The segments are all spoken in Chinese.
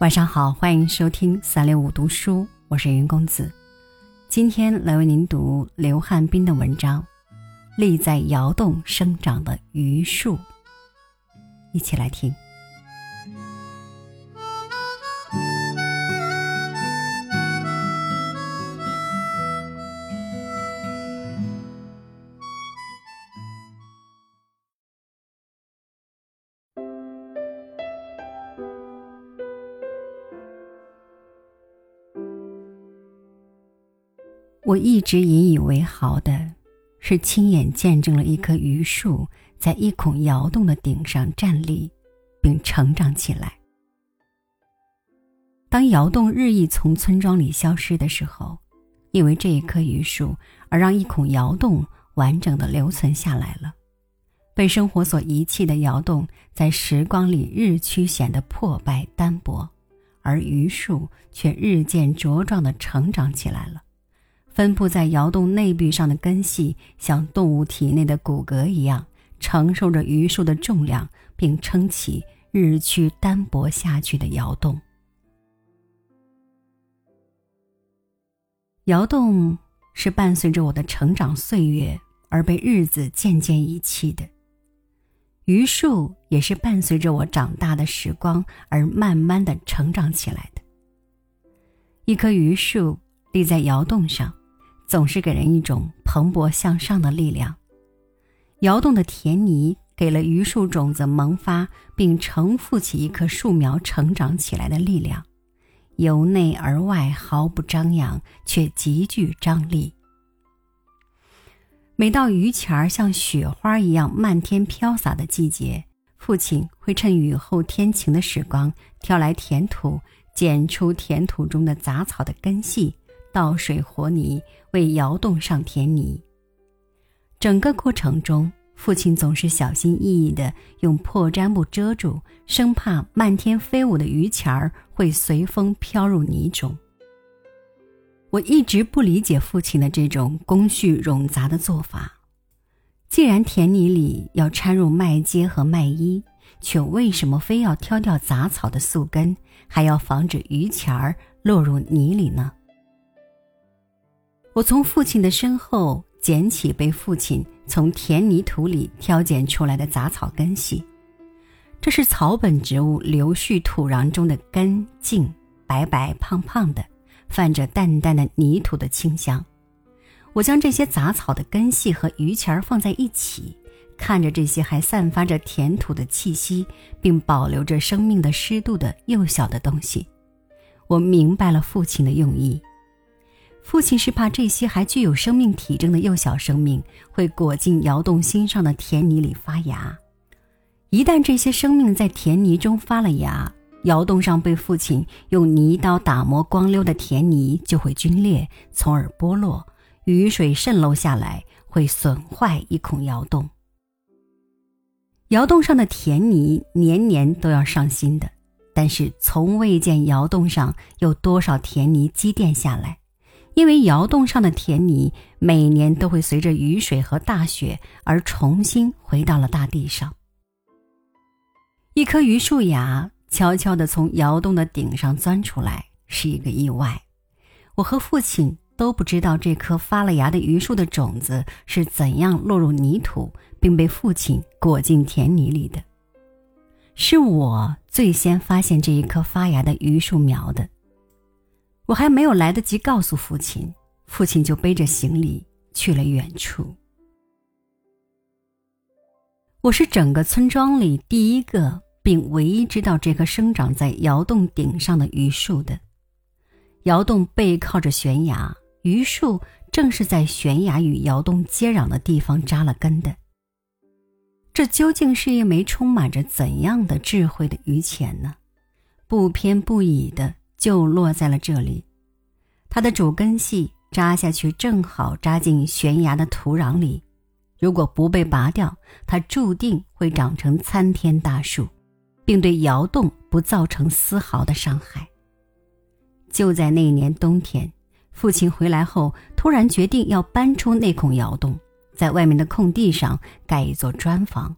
晚上好，欢迎收听三六五读书，我是云公子。今天来为您读刘汉斌的文章《立在窑洞生长的榆树》，一起来听。我一直引以为豪的，是亲眼见证了一棵榆树在一孔窑洞的顶上站立，并成长起来。当窑洞日益从村庄里消失的时候，因为这一棵榆树而让一孔窑洞完整的留存下来了。被生活所遗弃的窑洞，在时光里日趋显得破败单薄，而榆树却日渐茁壮的成长起来了。分布在窑洞内壁上的根系，像动物体内的骨骼一样，承受着榆树的重量，并撑起日趋单薄下去的窑洞。窑洞是伴随着我的成长岁月而被日子渐渐遗弃的，榆树也是伴随着我长大的时光而慢慢的成长起来的。一棵榆树立在窑洞上。总是给人一种蓬勃向上的力量。窑洞的田泥给了榆树种子萌发并承负起一棵树苗成长起来的力量，由内而外毫不张扬，却极具张力。每到榆钱儿像雪花一样漫天飘洒的季节，父亲会趁雨后天晴的时光，挑来田土，剪出田土中的杂草的根系。倒水和泥，为窑洞上填泥。整个过程中，父亲总是小心翼翼地用破毡布遮住，生怕漫天飞舞的榆钱儿会随风飘入泥中。我一直不理解父亲的这种工序冗杂的做法。既然田泥里要掺入麦秸和麦衣，却为什么非要挑掉杂草的宿根，还要防止榆钱儿落入泥里呢？我从父亲的身后捡起被父亲从田泥土里挑拣出来的杂草根系，这是草本植物留蓄土壤中的根茎，白白胖胖的，泛着淡淡的泥土的清香。我将这些杂草的根系和榆钱儿放在一起，看着这些还散发着甜土的气息，并保留着生命的湿度的幼小的东西，我明白了父亲的用意。父亲是怕这些还具有生命体征的幼小生命会裹进窑洞心上的田泥里发芽，一旦这些生命在田泥中发了芽，窑洞上被父亲用泥刀打磨光溜的田泥就会皲裂，从而剥落，雨水渗漏下来会损坏一孔窑洞。窑洞上的田泥年年都要上新的，但是从未见窑洞上有多少田泥积淀下来。因为窑洞上的田泥每年都会随着雨水和大雪而重新回到了大地上。一棵榆树芽悄悄地从窑洞的顶上钻出来，是一个意外。我和父亲都不知道这棵发了芽的榆树的种子是怎样落入泥土，并被父亲裹进田泥里的。是我最先发现这一棵发芽的榆树苗的。我还没有来得及告诉父亲，父亲就背着行李去了远处。我是整个村庄里第一个并唯一知道这棵生长在窑洞顶上的榆树的。窑洞背靠着悬崖，榆树正是在悬崖与窑洞接壤的地方扎了根的。这究竟是一枚充满着怎样的智慧的榆钱呢？不偏不倚的。就落在了这里，它的主根系扎下去，正好扎进悬崖的土壤里。如果不被拔掉，它注定会长成参天大树，并对窑洞不造成丝毫的伤害。就在那年冬天，父亲回来后，突然决定要搬出那孔窑洞，在外面的空地上盖一座砖房。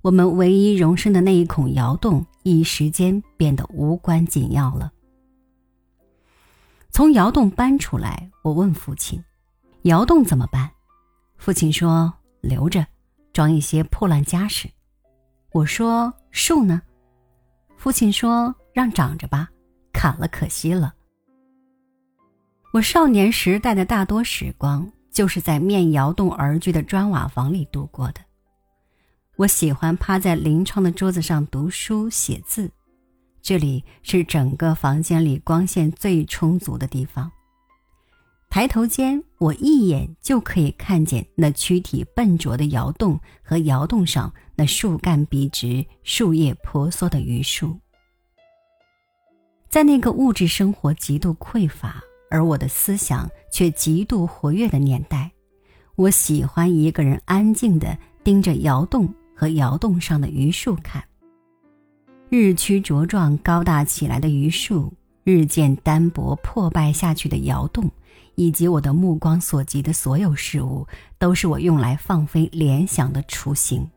我们唯一容身的那一孔窑洞，一时间变得无关紧要了。从窑洞搬出来，我问父亲：“窑洞怎么办？”父亲说：“留着，装一些破烂家什。”我说：“树呢？”父亲说：“让长着吧，砍了可惜了。”我少年时代的大多时光，就是在面窑洞而居的砖瓦房里度过的。我喜欢趴在临窗的桌子上读书写字。这里是整个房间里光线最充足的地方。抬头间，我一眼就可以看见那躯体笨拙的窑洞和窑洞上那树干笔直、树叶婆娑的榆树。在那个物质生活极度匮乏，而我的思想却极度活跃的年代，我喜欢一个人安静地盯着窑洞和窑洞上的榆树看。日趋茁壮、高大起来的榆树，日渐单薄、破败下去的窑洞，以及我的目光所及的所有事物，都是我用来放飞联想的雏形。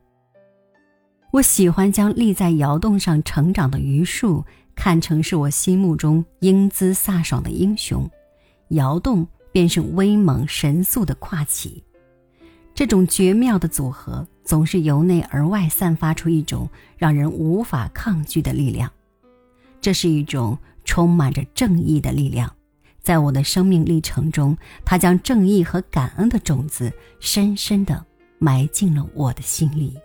我喜欢将立在窑洞上成长的榆树看成是我心目中英姿飒爽的英雄，窑洞便是威猛神速的跨骑。这种绝妙的组合。总是由内而外散发出一种让人无法抗拒的力量，这是一种充满着正义的力量。在我的生命历程中，它将正义和感恩的种子深深地埋进了我的心里。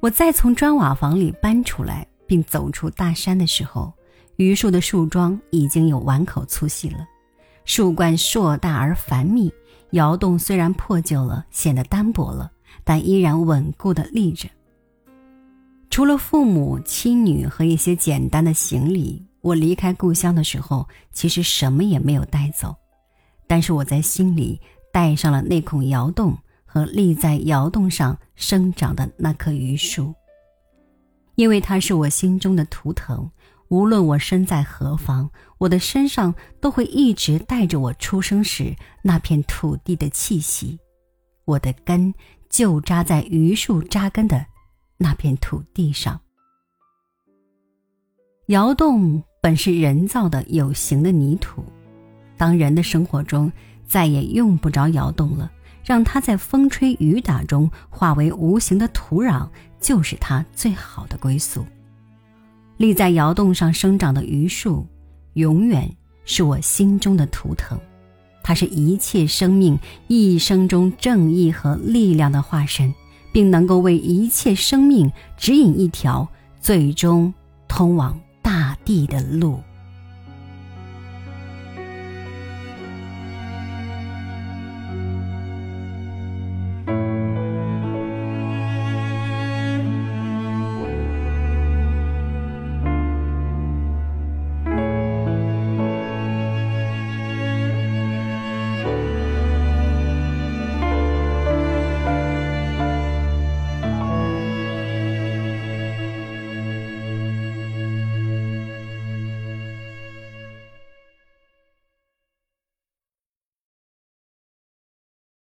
我再从砖瓦房里搬出来，并走出大山的时候，榆树的树桩已经有碗口粗细了，树冠硕大而繁密。窑洞虽然破旧了，显得单薄了，但依然稳固的立着。除了父母、妻女和一些简单的行李，我离开故乡的时候，其实什么也没有带走。但是我在心里带上了那孔窑洞和立在窑洞上生长的那棵榆树，因为它是我心中的图腾。无论我身在何方，我的身上都会一直带着我出生时那片土地的气息。我的根就扎在榆树扎根的那片土地上。窑洞本是人造的有形的泥土，当人的生活中再也用不着窑洞了，让它在风吹雨打中化为无形的土壤，就是它最好的归宿。立在窑洞上生长的榆树，永远是我心中的图腾。它是一切生命一生中正义和力量的化身，并能够为一切生命指引一条最终通往大地的路。